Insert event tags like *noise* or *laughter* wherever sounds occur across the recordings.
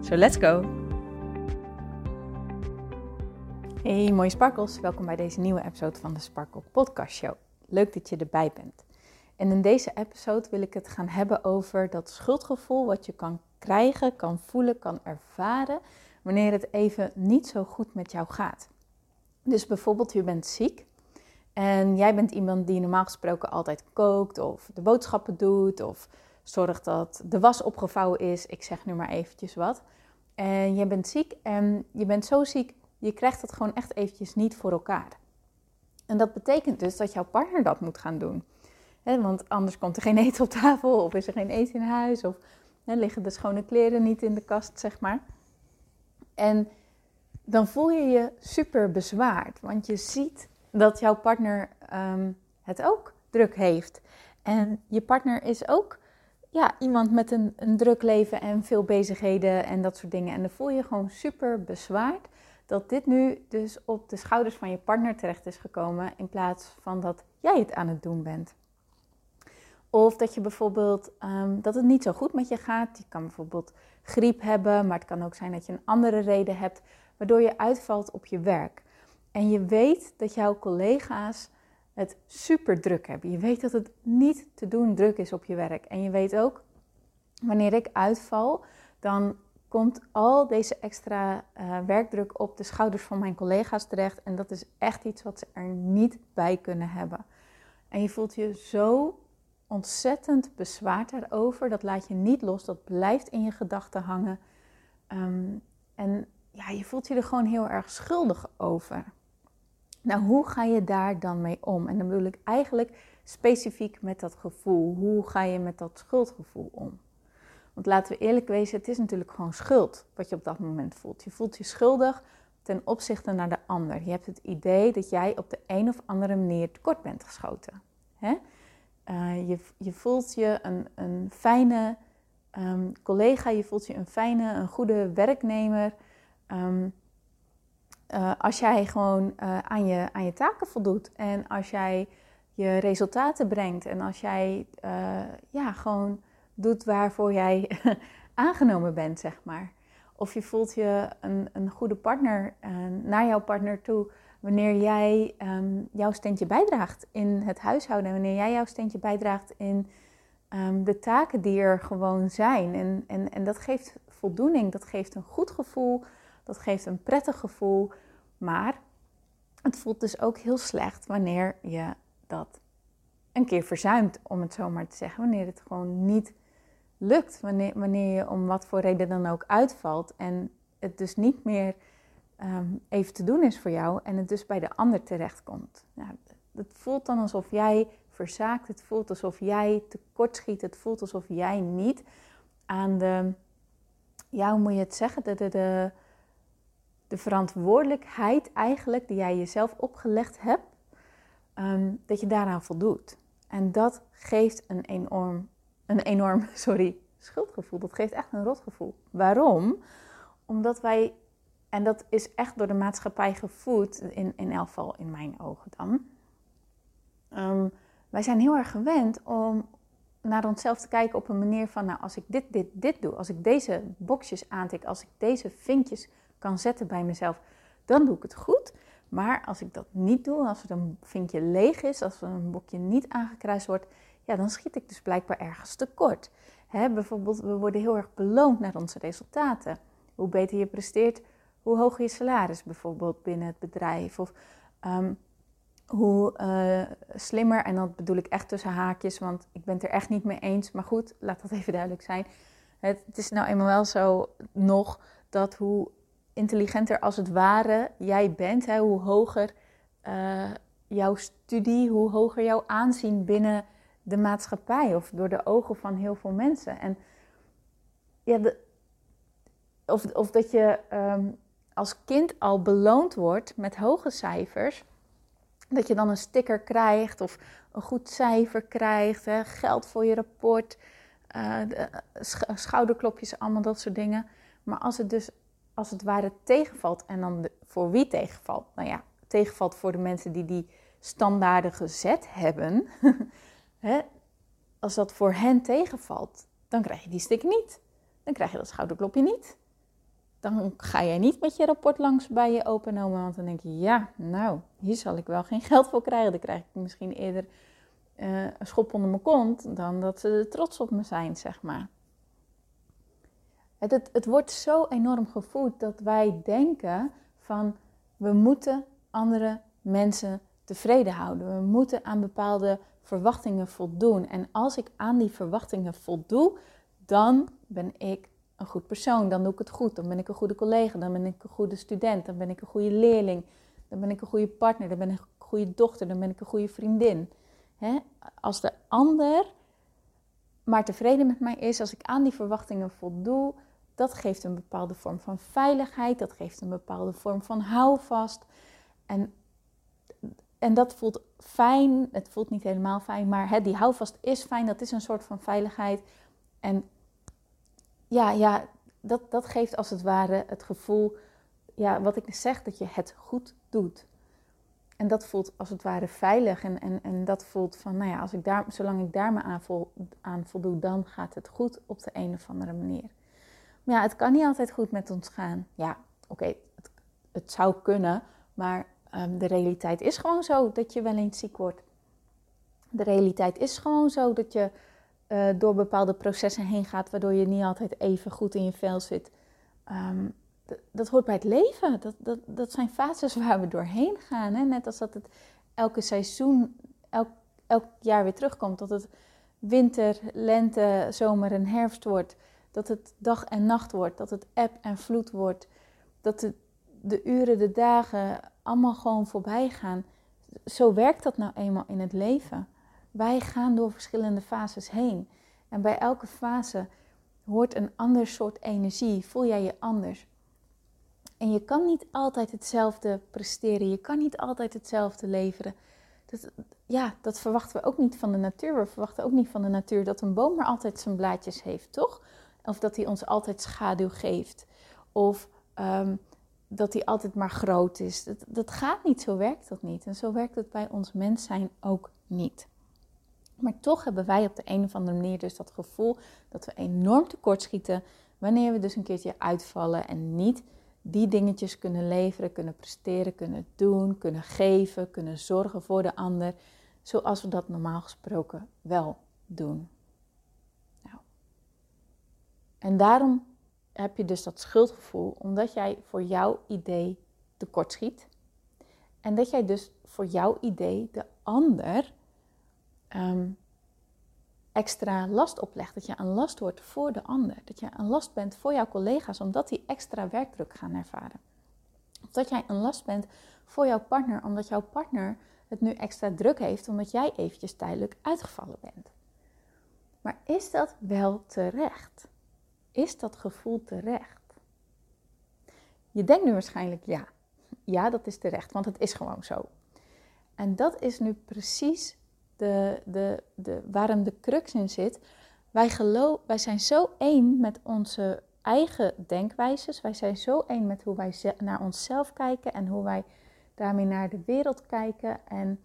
So let's go! Hey mooie sparkles, welkom bij deze nieuwe episode van de Sparkle Podcast Show. Leuk dat je erbij bent. En in deze episode wil ik het gaan hebben over dat schuldgevoel wat je kan krijgen, kan voelen, kan ervaren wanneer het even niet zo goed met jou gaat. Dus bijvoorbeeld je bent ziek en jij bent iemand die normaal gesproken altijd kookt of de boodschappen doet of zorgt dat de was opgevouwen is. Ik zeg nu maar eventjes wat. En je bent ziek en je bent zo ziek, je krijgt het gewoon echt eventjes niet voor elkaar. En dat betekent dus dat jouw partner dat moet gaan doen. want anders komt er geen eten op tafel of is er geen eten in huis of liggen de schone kleren niet in de kast, zeg maar. En dan voel je je super bezwaard, want je ziet dat jouw partner ehm, het ook druk heeft. En je partner is ook ja, iemand met een, een druk leven en veel bezigheden en dat soort dingen. En dan voel je gewoon super bezwaard dat dit nu dus op de schouders van je partner terecht is gekomen in plaats van dat jij het aan het doen bent. Of dat je bijvoorbeeld um, dat het niet zo goed met je gaat. Je kan bijvoorbeeld griep hebben, maar het kan ook zijn dat je een andere reden hebt waardoor je uitvalt op je werk. En je weet dat jouw collega's het super druk hebben. Je weet dat het niet te doen druk is op je werk. En je weet ook, wanneer ik uitval, dan komt al deze extra uh, werkdruk op de schouders van mijn collega's terecht. En dat is echt iets wat ze er niet bij kunnen hebben. En je voelt je zo ontzettend bezwaard daarover. Dat laat je niet los, dat blijft in je gedachten hangen. Um, en ja, je voelt je er gewoon heel erg schuldig over. Nou, hoe ga je daar dan mee om? En dan bedoel ik eigenlijk specifiek met dat gevoel. Hoe ga je met dat schuldgevoel om? Want laten we eerlijk wezen, het is natuurlijk gewoon schuld wat je op dat moment voelt. Je voelt je schuldig ten opzichte naar de ander. Je hebt het idee dat jij op de een of andere manier tekort bent geschoten. Hè? Uh, je, je voelt je een, een fijne um, collega, je voelt je een fijne, een goede werknemer. Um, uh, als jij gewoon uh, aan, je, aan je taken voldoet en als jij je resultaten brengt en als jij ja, gewoon doet waarvoor jij *laughs* aangenomen bent, zeg maar. Of je voelt je een, een goede partner naar jouw partner toe wanneer jij um, jouw steentje bijdraagt in het huishouden. Wanneer jij jouw steentje bijdraagt in um, de taken die er gewoon zijn. En, en, en dat geeft voldoening, dat geeft een goed gevoel, dat geeft een prettig gevoel. Maar het voelt dus ook heel slecht wanneer je dat een keer verzuimt, om het zo maar te zeggen. Wanneer het gewoon niet lukt. Wanneer, wanneer je om wat voor reden dan ook uitvalt. En het dus niet meer um, even te doen is voor jou en het dus bij de ander terechtkomt. Nou, het voelt dan alsof jij verzaakt, het voelt alsof jij tekortschiet, het voelt alsof jij niet aan de, ja, hoe moet je het zeggen, de, de, de, de verantwoordelijkheid eigenlijk die jij jezelf opgelegd hebt, um, dat je daaraan voldoet. En dat geeft een enorm, een enorm *laughs* sorry, schuldgevoel. Dat geeft echt een rotgevoel. Waarom? Omdat wij en dat is echt door de maatschappij gevoed, in, in elk geval in mijn ogen dan. Um, wij zijn heel erg gewend om naar onszelf te kijken op een manier van, nou, als ik dit, dit, dit doe, als ik deze boxjes aantik, als ik deze vinkjes kan zetten bij mezelf, dan doe ik het goed. Maar als ik dat niet doe, als er een vinkje leeg is, als er een bokje niet aangekruist wordt, ja, dan schiet ik dus blijkbaar ergens tekort. Hè, bijvoorbeeld, we worden heel erg beloond naar onze resultaten. Hoe beter je presteert, hoe hoog je salaris bijvoorbeeld binnen het bedrijf. Of um, hoe uh, slimmer, en dat bedoel ik echt tussen haakjes, want ik ben het er echt niet mee eens. Maar goed, laat dat even duidelijk zijn. Het, het is nou eenmaal wel zo nog dat hoe intelligenter als het ware jij bent, hè, hoe hoger uh, jouw studie, hoe hoger jouw aanzien binnen de maatschappij of door de ogen van heel veel mensen. En ja, of, of dat je ehm, als kind al beloond wordt met hoge cijfers, dat je dan een sticker krijgt of een goed cijfer krijgt, hè, geld voor je rapport, uh, schouderklopjes, allemaal dat soort dingen. Maar als het dus als het ware tegenvalt, en dan voor wie tegenvalt? Nou ja, tegenvalt voor de mensen die die standaarden gezet hebben. *laughs* als dat voor hen tegenvalt, dan krijg je die sticker niet. Dan krijg je dat schouderklopje niet dan ga jij niet met je rapport langs bij je openomen. Want dan denk je, ja, nou, hier zal ik wel geen geld voor krijgen. Dan krijg ik misschien eerder uh, een schop onder mijn kont dan dat ze trots op me zijn, zeg maar. Het, het, wordt zo enorm gevoed dat wij denken van we moeten andere mensen tevreden houden. We moeten aan bepaalde verwachtingen voldoen. En als ik aan die verwachtingen voldoe, dan ben ik een goed persoon, dan doe ik het goed. Dan ben ik een goede collega, dan ben ik een goede student, dan ben ik een goede leerling, dan ben ik een goede partner, dan ben ik een goede dochter, dan ben ik een goede vriendin. Als de ander maar tevreden met mij is, als ik aan die verwachtingen voldoe, dat geeft een bepaalde vorm van veiligheid, dat geeft een bepaalde vorm van houvast. En, en dat voelt fijn, het voelt niet helemaal fijn, maar die houvast is fijn, dat is een soort van veiligheid. En ja, ja dat, dat geeft als het ware het gevoel, ja, wat ik zeg, dat je het goed doet. En dat voelt als het ware veilig. En, en, en dat voelt van, nou ja, als ik daar, zolang ik daar me aan, vol, aan voldoe, dan gaat het goed op de een of andere manier. Ja, het kan niet altijd goed met ons gaan. Ja, oké, het, het, zou kunnen, maar um, de realiteit is gewoon zo dat je wel eens ziek wordt. De realiteit is gewoon zo dat je uh, door bepaalde processen heen gaat, waardoor je niet altijd even goed in je vel zit. Um, dat hoort bij het leven. Dat, dat, dat zijn fases *laughs* waar we doorheen gaan. Hè? Net als dat het elke seizoen, elk, elk jaar weer terugkomt. Dat het winter, lente, zomer en herfst wordt. Dat het dag en nacht wordt. Dat het eb en vloed wordt. Dat de, de uren, de dagen allemaal gewoon voorbij gaan. Zo werkt dat nou eenmaal in het leven. Wij gaan door verschillende fases heen. En bij elke fase hoort een ander soort energie. Voel jij je anders? En je kan niet altijd hetzelfde presteren. Je kan niet altijd hetzelfde leveren. Dat, ja, dat verwachten we ook niet van de natuur. We verwachten ook niet van de natuur dat een boom maar altijd zijn blaadjes heeft, toch? Of dat hij ons altijd schaduw geeft. Of um, dat hij altijd maar groot is. Dat, dat gaat niet, zo werkt dat niet. En zo werkt het bij ons mens zijn ook niet. Maar toch hebben wij op de een of andere manier dus dat gevoel dat we enorm tekortschieten wanneer we dus een keertje uitvallen en niet die dingetjes kunnen leveren, kunnen presteren, kunnen doen, kunnen geven, kunnen zorgen voor de ander, zoals we dat normaal gesproken wel doen. En daarom heb je dus dat schuldgevoel, omdat jij voor jouw idee tekortschiet. En dat jij dus voor jouw idee de ander um, extra last oplegt. Dat je een last wordt voor de ander. Dat je een last bent voor jouw collega's omdat die extra werkdruk gaan ervaren. Of dat jij een last bent voor jouw partner omdat jouw partner het nu extra druk heeft omdat jij eventjes tijdelijk uitgevallen bent. Maar is dat wel terecht? Is dat gevoel terecht? Je denkt nu waarschijnlijk ja. Ja, dat is terecht, want het is gewoon zo. En dat is nu precies de, de, de, waarom de crux in zit. Wij, geloof, wij zijn zo één met onze eigen denkwijzes. Wij zijn zo één met hoe wij naar onszelf kijken en hoe wij daarmee naar de wereld kijken. En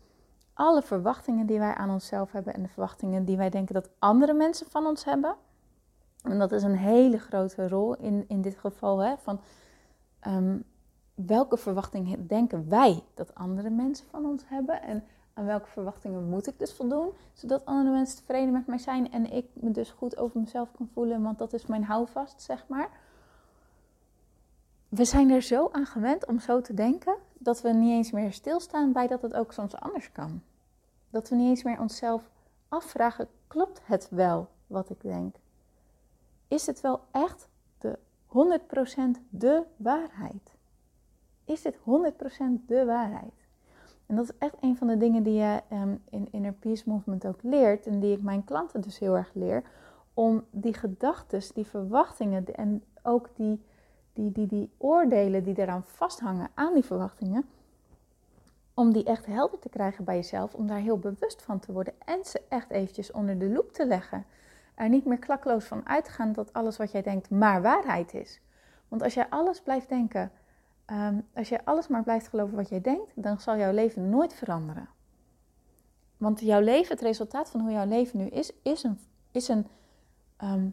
alle verwachtingen die wij aan onszelf hebben en de verwachtingen die wij denken dat andere mensen van ons hebben. En dat is een hele grote rol in, in dit geval. Hè, van ehm, welke verwachtingen denken wij dat andere mensen van ons hebben? En aan welke verwachtingen moet ik dus voldoen, zodat andere mensen tevreden met mij zijn en ik me dus goed over mezelf kan voelen, want dat is mijn houvast, zeg maar. We zijn er zo aan gewend om zo te denken dat we niet eens meer stilstaan bij dat het ook soms anders kan. Dat we niet eens meer onszelf afvragen: klopt het wel wat ik denk? Is het wel echt de 100% de waarheid? Is dit 100% de waarheid? En dat is echt een van de dingen die je um, in Inner Peace Movement ook leert. En die ik mijn klanten dus heel erg leer. Om die gedachten, die verwachtingen en ook die, die, die, die oordelen die eraan vasthangen aan die verwachtingen, om die echt helder te krijgen bij jezelf, om daar heel bewust van te worden en ze echt eventjes onder de loep te leggen. Er niet meer klakloos van uitgaan dat alles wat jij denkt maar waarheid is. Want als jij alles blijft denken, ehm, als jij alles maar blijft geloven wat jij denkt, dan zal jouw leven nooit veranderen. Want jouw leven, het resultaat van hoe jouw leven nu is, is een. Is een ehm,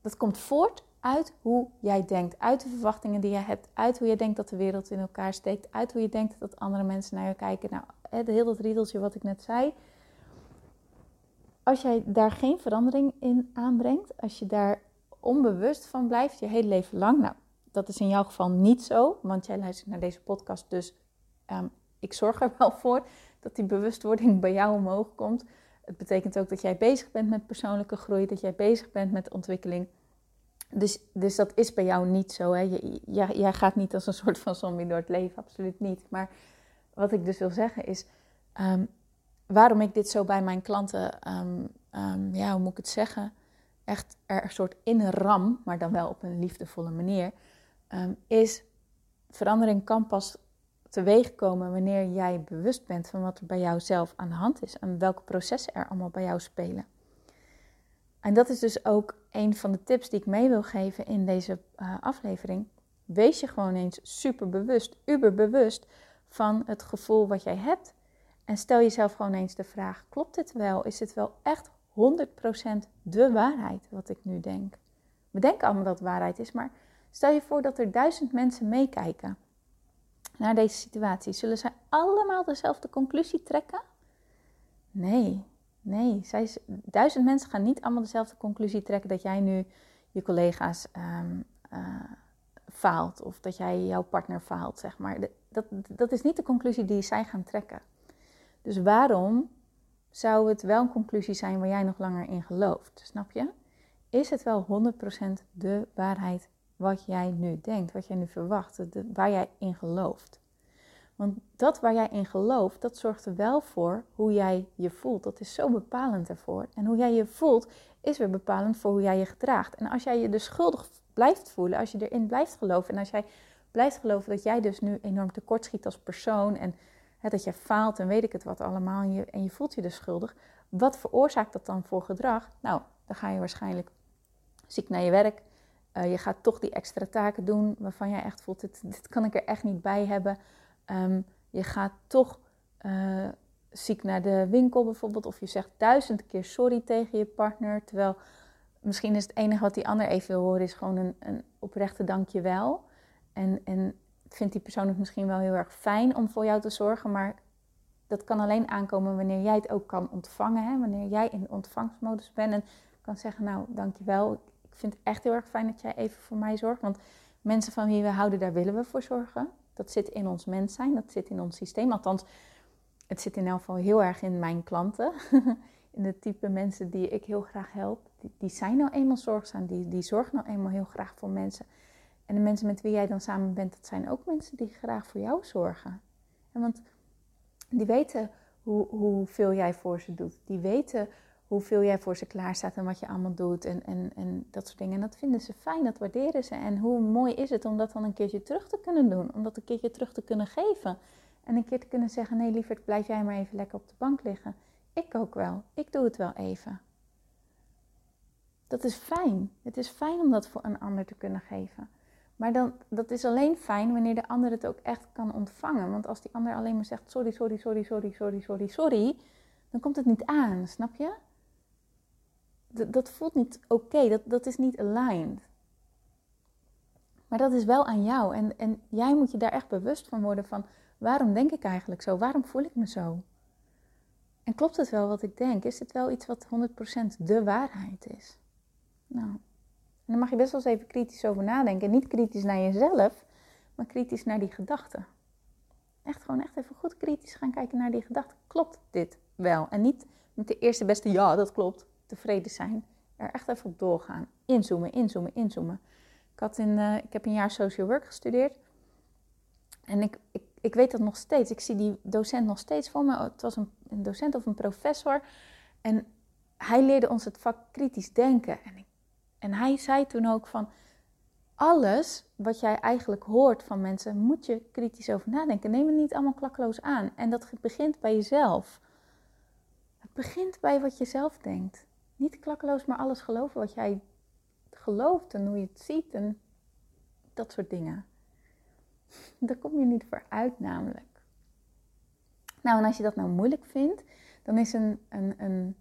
dat komt voort uit hoe jij denkt, uit de verwachtingen die je hebt, uit hoe je denkt dat de wereld in elkaar steekt, uit hoe je denkt dat andere mensen naar je kijken. Nou, het dat riedeltje wat ik net zei. Als jij daar geen verandering in aanbrengt, als je daar onbewust van blijft je hele leven lang, nou, dat is in jouw geval niet zo, want jij luistert naar deze podcast, dus ehm, ik zorg er *laughs* wel voor dat die bewustwording bij jou omhoog komt. Het betekent ook dat jij bezig bent met persoonlijke groei, dat jij bezig bent met ontwikkeling. Dus, dus dat is bij jou niet zo. Hè? Jij, jij gaat niet als een soort van zombie door het leven, absoluut niet. Maar wat ik dus wil zeggen is, ehm, waarom ik dit zo bij mijn klanten, um, um, ja, hoe moet ik het zeggen, echt er een soort inram, maar dan wel op een liefdevolle manier, is verandering kan pas teweeg komen wanneer jij bewust bent van wat er bij jou zelf aan de hand is en welke processen er allemaal bij jou spelen. En dat is dus ook een van de tips die ik mee wil geven in deze uh, aflevering. Wees je gewoon eens super bewust, uberbewust van het gevoel wat jij hebt. En stel jezelf gewoon eens de vraag: klopt dit wel? Is dit wel echt 100% de waarheid wat ik nu denk? We denken allemaal dat het waarheid is, maar stel je voor dat er duizend mensen meekijken naar deze situatie. Zullen zij allemaal dezelfde conclusie trekken? Nee, Nee, zij, duizend mensen gaan niet allemaal dezelfde conclusie trekken dat jij nu je collega's um, faalt of dat jij jouw partner faalt, zeg maar. Dat, dat is niet de conclusie die zij gaan trekken. Dus waarom zou het wel een conclusie zijn waar jij nog langer in gelooft? Snap je? Is het wel 100% de waarheid wat jij nu denkt, wat jij nu verwacht, waar jij in gelooft? Want dat waar jij in gelooft, dat zorgt er wel voor hoe jij je voelt. Dat is zo bepalend ervoor. En hoe jij je voelt, is weer bepalend voor hoe jij je gedraagt. En als jij je dus schuldig blijft voelen, als je erin blijft geloven en als jij blijft geloven dat jij dus nu enorm tekortschiet als persoon en hè, dat je faalt en weet ik het wat allemaal en je, voelt je dus schuldig, wat veroorzaakt dat dan voor gedrag? Nou, dan ga je waarschijnlijk ziek naar je werk. Uh, je gaat toch die extra taken doen waarvan jij echt voelt, dit, kan ik er echt niet bij hebben. Um, je gaat toch uh, ziek naar de winkel bijvoorbeeld, of je zegt duizend keer sorry tegen je partner, terwijl misschien is het enige wat die ander even wil horen, is gewoon een, een oprechte dankjewel. En, en vindt die persoon het misschien wel heel erg fijn om voor jou te zorgen, maar dat kan alleen aankomen wanneer jij het ook kan ontvangen. Hè? Wanneer jij in de ontvangstmodus bent en kan zeggen, nou dankjewel, ik vind het echt heel erg fijn dat jij even voor mij zorgt. Want mensen van wie we houden, daar willen we voor zorgen. Dat zit in ons mens zijn, dat zit in ons systeem. Althans, het zit in elk geval heel erg in mijn klanten. *laughs* in de type mensen die ik heel graag help. Die, die zijn nou eenmaal zorgzaam, die, die zorgen nou eenmaal heel graag voor mensen. En de mensen met wie jij dan samen bent, dat zijn ook mensen die graag voor jou zorgen. En want die weten hoe, hoeveel jij voor ze doet. Die weten hoeveel jij voor ze klaar staat en wat je allemaal doet en, en, en dat soort dingen. En dat vinden ze fijn, dat waarderen ze. En hoe mooi is het om dat dan een keertje terug te kunnen doen, om dat een keertje terug te kunnen geven. En een keer te kunnen zeggen, nee lieverd, blijf jij maar even lekker op de bank liggen. Ik ook wel, ik doe het wel even. Dat is fijn. Het is fijn om dat voor een ander te kunnen geven. Maar dan, dat is alleen fijn wanneer de ander het ook echt kan ontvangen. Want als die ander alleen maar zegt sorry, sorry, sorry, sorry, sorry, sorry, sorry, dan komt het niet aan, snap je? dat voelt niet oké, dat, dat is niet aligned. Maar dat is wel aan jou. En, en jij moet je daar echt bewust van worden van waarom denk ik eigenlijk zo? Waarom voel ik me zo? En klopt het wel wat ik denk? Is het wel iets wat 100% de waarheid is? Nou, en dan mag je best wel eens even kritisch over nadenken. Niet kritisch naar jezelf, maar kritisch naar die gedachten. Echt gewoon echt even goed kritisch gaan kijken naar die gedachten. Klopt dit wel? En niet met de eerste beste ja, dat klopt tevreden zijn. Er echt even op doorgaan. Inzoomen, inzoomen, inzoomen. Ik, had in, uh, ik heb een jaar social work gestudeerd. En ik, ik, ik weet dat nog steeds. Ik zie die docent nog steeds voor me. Het was een, een docent of een professor. En hij leerde ons het vak kritisch denken. En, ik, en hij zei toen ook van... alles wat jij eigenlijk hoort van mensen, moet je kritisch over nadenken. Neem het niet allemaal klakkeloos aan. En dat begint bij jezelf. Het begint bij wat je zelf denkt. Niet klakkeloos, maar alles geloven wat jij gelooft en hoe je het ziet en dat soort dingen. Daar kom je niet voor uit, namelijk. Nou, en als je dat nou moeilijk vindt, dan is een, een, een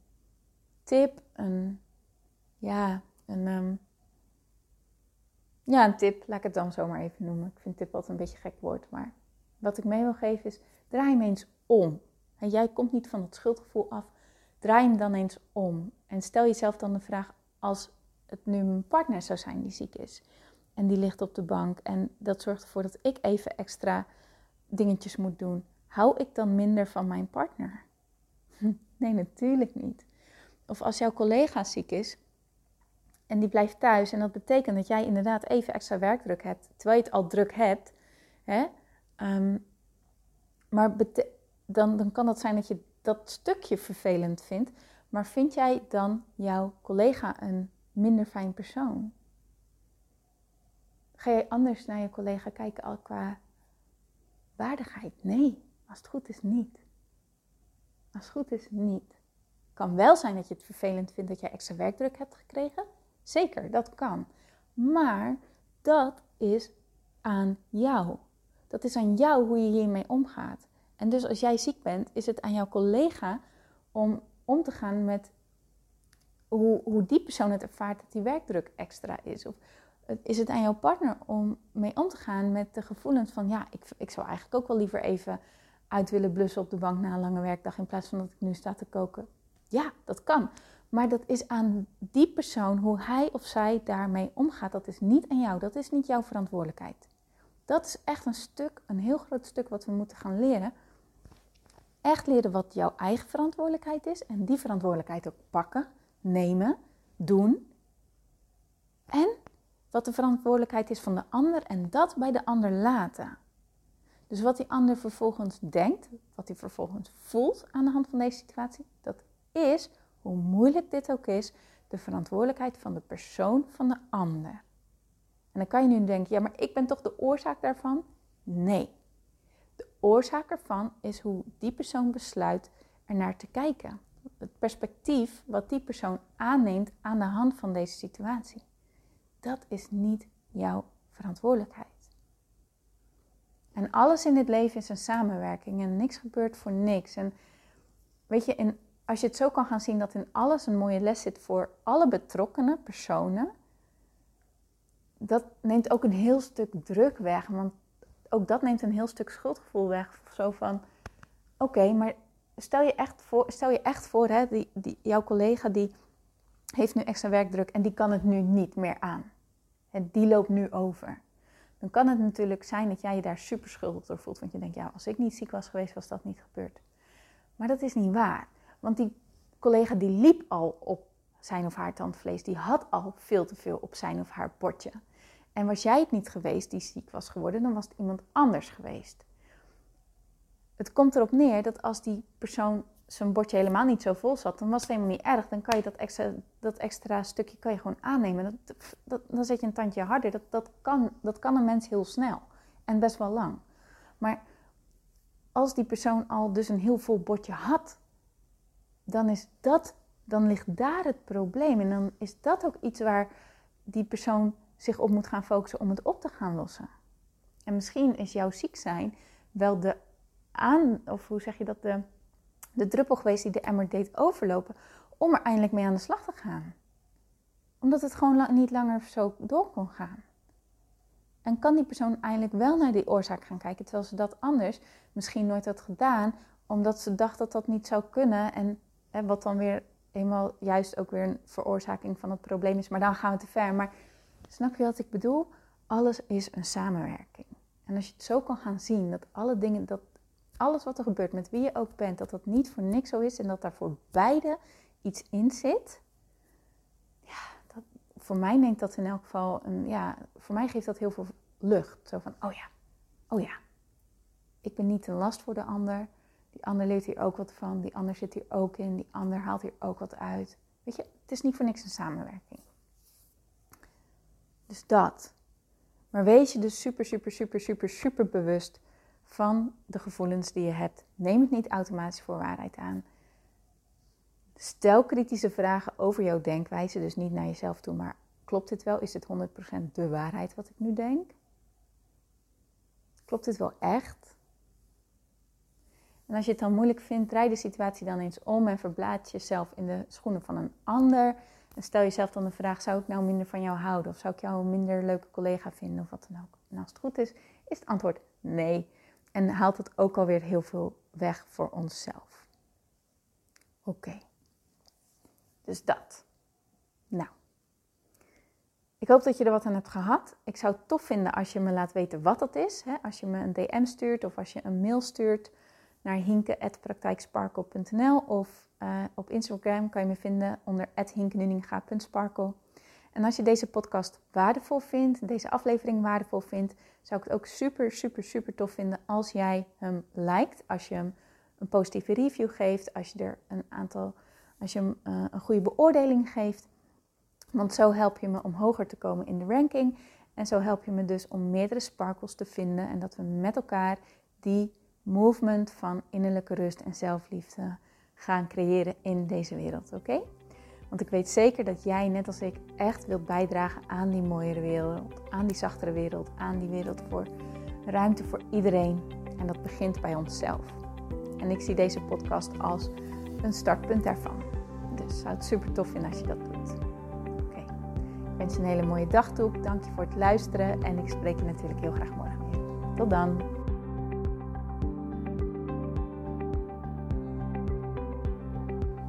tip, een, ja, ehm, ja, een tip, laat ik het dan zomaar even noemen. Ik vind tip altijd een beetje gek woord, maar wat ik mee wil geven is, draai hem eens om. En jij komt niet van het schuldgevoel af, draai hem dan eens om. En stel jezelf dan de vraag, als het nu mijn partner zou zijn die ziek is en die ligt op de bank en dat zorgt ervoor dat ik even extra dingetjes moet doen, hou ik dan minder van mijn partner? *laughs* Nee, natuurlijk niet. Of als jouw collega ziek is en die blijft thuis en dat betekent dat jij inderdaad even extra werkdruk hebt, terwijl je het al druk hebt, hè? Ehm, maar dan, dan kan het zijn dat je dat stukje vervelend vindt, maar vind jij dan jouw collega een minder fijn persoon? Ga je anders naar je collega kijken al qua waardigheid? Nee, als het goed is niet. Als het goed is niet. Kan wel zijn dat je het vervelend vindt dat jij extra werkdruk hebt gekregen. Zeker, dat kan. Maar dat is aan jou. Dat is aan jou hoe je hiermee omgaat. En dus als jij ziek bent, is het aan jouw collega om om te gaan met hoe, hoe die persoon het ervaart dat die werkdruk extra is. Of is het aan jouw partner om mee om te gaan met de gevoelens van ja, ik, ik zou eigenlijk ook wel liever even uit willen blussen op de bank na een lange werkdag in plaats van dat ik nu sta te koken. Ja, dat kan. Maar dat is aan die persoon hoe hij of zij daarmee omgaat. Dat is niet aan jou. Dat is niet jouw verantwoordelijkheid. Dat is echt een stuk, een heel groot stuk wat we moeten gaan leren. Echt leren wat jouw eigen verantwoordelijkheid is. En die verantwoordelijkheid ook pakken, nemen, doen. En wat de verantwoordelijkheid is van de ander en dat bij de ander laten. Dus wat die ander vervolgens denkt, wat hij vervolgens voelt aan de hand van deze situatie, dat is, hoe moeilijk dit ook is, de verantwoordelijkheid van de persoon van de ander. En dan kan je nu denken, ja, maar ik ben toch de oorzaak daarvan? Nee. De oorzaak ervan is hoe die persoon besluit er naar te kijken. Het perspectief wat die persoon aanneemt aan de hand van deze situatie. Dat is niet jouw verantwoordelijkheid. En alles in dit leven is een samenwerking en niks gebeurt voor niks. En weet je, in, als je het zo kan gaan zien dat in alles een mooie les zit voor alle betrokkenen personen, dat neemt ook een heel stuk druk weg. Want ook dat neemt een heel stuk schuldgevoel weg. Zo van, oké, maar stel je echt voor, stel je echt voor hè, die, die, jouw collega die heeft nu extra werkdruk en die kan het nu niet meer aan. En die loopt nu over dan kan het natuurlijk zijn dat jij je daar super schuldig door voelt. Want je denkt, ja, als ik niet ziek was geweest, was dat niet gebeurd. Maar dat is niet waar. Want die collega die liep al op zijn of haar tandvlees. Die had al veel te veel op zijn of haar bordje. En was jij het niet geweest die ziek was geworden, dan was het iemand anders geweest. Het komt erop neer dat als die persoon zijn bordje helemaal niet zo vol zat, dan was het helemaal niet erg. Dan kan je dat extra, dat extra stukje kan je gewoon aannemen. Dat, dan zet je een tandje harder. Dat, dat, kan, dat kan een mens heel snel en best wel lang. Maar als die persoon al dus een heel vol bordje had, dan is dat, dan ligt daar het probleem. En dan is dat ook iets waar die persoon zich op moet gaan focussen om het op te gaan lossen. En misschien is jouw ziek zijn wel de aan, of hoe zeg je dat, de de druppel geweest die de emmer deed overlopen om er eindelijk mee aan de slag te gaan. Omdat het gewoon niet langer zo door kon gaan. En kan die persoon eindelijk wel naar die oorzaak gaan kijken, terwijl ze dat anders misschien nooit had gedaan, omdat ze dacht dat dat niet zou kunnen. En, en wat dan weer eenmaal juist ook weer een veroorzaking van het probleem is. Maar dan gaan we te ver. Maar snap je wat ik bedoel? Alles is een samenwerking. En als je het zo kan gaan zien, dat alle dingen, dat alles wat er gebeurt, met wie je ook bent, dat dat niet voor niks zo is en dat daar voor beide iets in zit. Ja, dat, voor mij neemt dat in elk geval een, ja, voor mij geeft dat heel veel lucht. Zo van, oh ja, oh ja, ik ben niet een last voor de ander. Die ander leert hier ook wat van, die ander zit hier ook in, die ander haalt hier ook wat uit. Weet je, het is niet voor niks een samenwerking. Dus dat. Maar wees je dus super, super, super, super, super bewust van de gevoelens die je hebt. Neem het niet automatisch voor waarheid aan. Stel kritische vragen over jouw denkwijze, dus niet naar jezelf toe, maar klopt dit wel? Is dit 100% de waarheid wat ik nu denk? Klopt dit wel echt? En als je het dan moeilijk vindt, draai de situatie dan eens om en verplaats jezelf in de schoenen van een ander. En stel jezelf dan de vraag: zou ik nou minder van jou houden? Of zou ik jou een minder leuke collega vinden? Of wat dan ook. En als het goed is, is het antwoord nee. En haalt het ook alweer heel veel weg voor onszelf. Oké. Dus dat. Nou. Ik hoop dat je er wat aan hebt gehad. Ik zou het tof vinden als je me laat weten wat dat is. Hè? Als je me een DM stuurt of als je een mail stuurt naar hinke.praktijksparkle.nl of uh, op Instagram kan je me vinden onder hinkenuninga.sparkle. En als je deze podcast waardevol vindt, deze aflevering waardevol vindt, zou ik het ook super, super, super tof vinden als jij hem liked. Als je hem een positieve review geeft, als je er een aantal, als je hem uh, een goede beoordeling geeft. Want zo help je me om hoger te komen in de ranking. En zo help je me dus om meerdere sparkles te vinden. En dat we met elkaar die movement van innerlijke rust en zelfliefde gaan creëren in deze wereld. Oké? Want ik weet zeker dat jij, net als ik, echt wilt bijdragen aan die mooiere wereld, aan die zachtere wereld, aan die wereld voor ruimte voor iedereen. En dat begint bij onszelf. En ik zie deze podcast als een startpunt daarvan. Dus zou het super tof vinden als je dat doet. Oké, ik wens je een hele mooie dag toe. Dank je voor het luisteren en ik spreek je natuurlijk heel graag morgen weer. Tot dan.